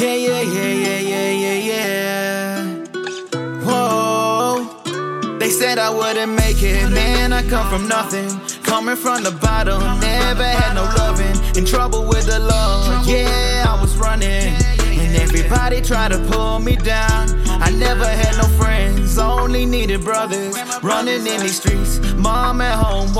Yeah, yeah, yeah, yeah, yeah, yeah, yeah. Whoa. They said I wouldn't make it, man. I come from nothing. Coming from the bottom, never had no loving. In trouble with the law, yeah, I was running. And everybody tried to pull me down. I never had no friends, only needed brothers. Running in these streets, mom at home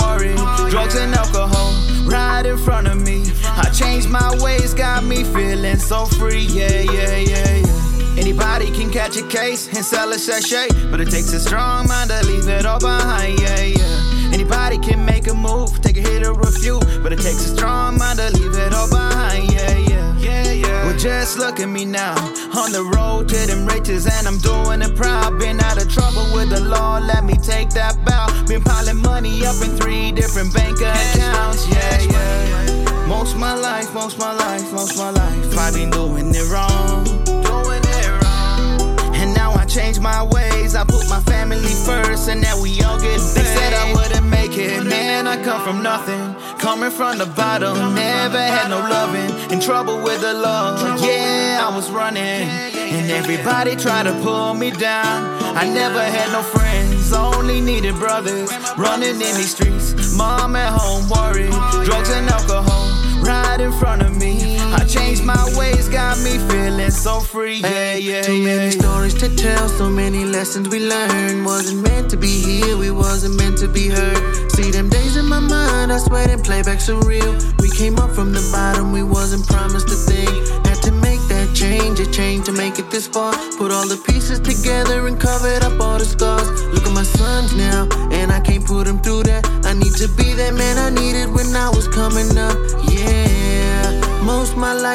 my ways, got me feeling so free, yeah, yeah, yeah, yeah. Anybody can catch a case and sell a sachet, but it takes a strong mind to leave it all behind, yeah, yeah. Anybody can make a move, take a hit or a few, but it takes a strong mind to leave it all behind, yeah, yeah, yeah, yeah. Well, just look at me now, on the road to them riches, and I'm doing it proud. Been out of trouble with the law, let me take that bow. Been piling money up in three different bank accounts, yeah, yeah. Most my life, most my life, most my life, I've been doing it wrong, doing it wrong. And now I change my ways. I put my family first, and now we all get paid. They said I wouldn't make it, man. I come from nothing, coming from the bottom. Never had no loving, in trouble with the law. Yeah, I was running, and everybody tried to pull me down. I never had no friends, only needed brothers. Running in these streets, mom at home worried, drugs and alcohol right in front of me. I changed my ways, got me feeling so free. Yeah, yeah, Too yeah. many stories to tell, so many lessons we learned. Wasn't meant to be here, we wasn't meant to be heard. See them days in my mind, I swear them playbacks are real. We came up from the bottom, we wasn't promised a thing. Had to make that change, a change to make it this far. Put all the pieces together and covered up all the scars. Look at my sons now, and I can't put them through that. I need to be that man I needed when I was coming up.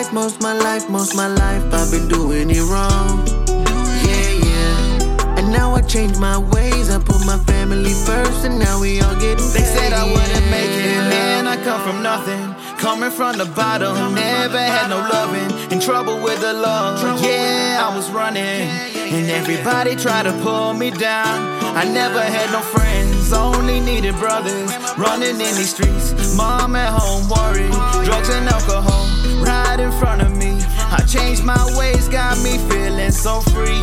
Yeah, most my life, most my life, most my life, I've been doing it wrong. Yeah, yeah. And now I changed my ways. I put my family first, and now we all getting They said I wouldn't make it, man. I come from nothing, coming from the bottom. Never had no loving, in trouble with the law. Yeah, I was running, and everybody tried to pull me down. I never had no friends, only needed brothers. Running in these streets, mom at home my ways, got me feeling so free.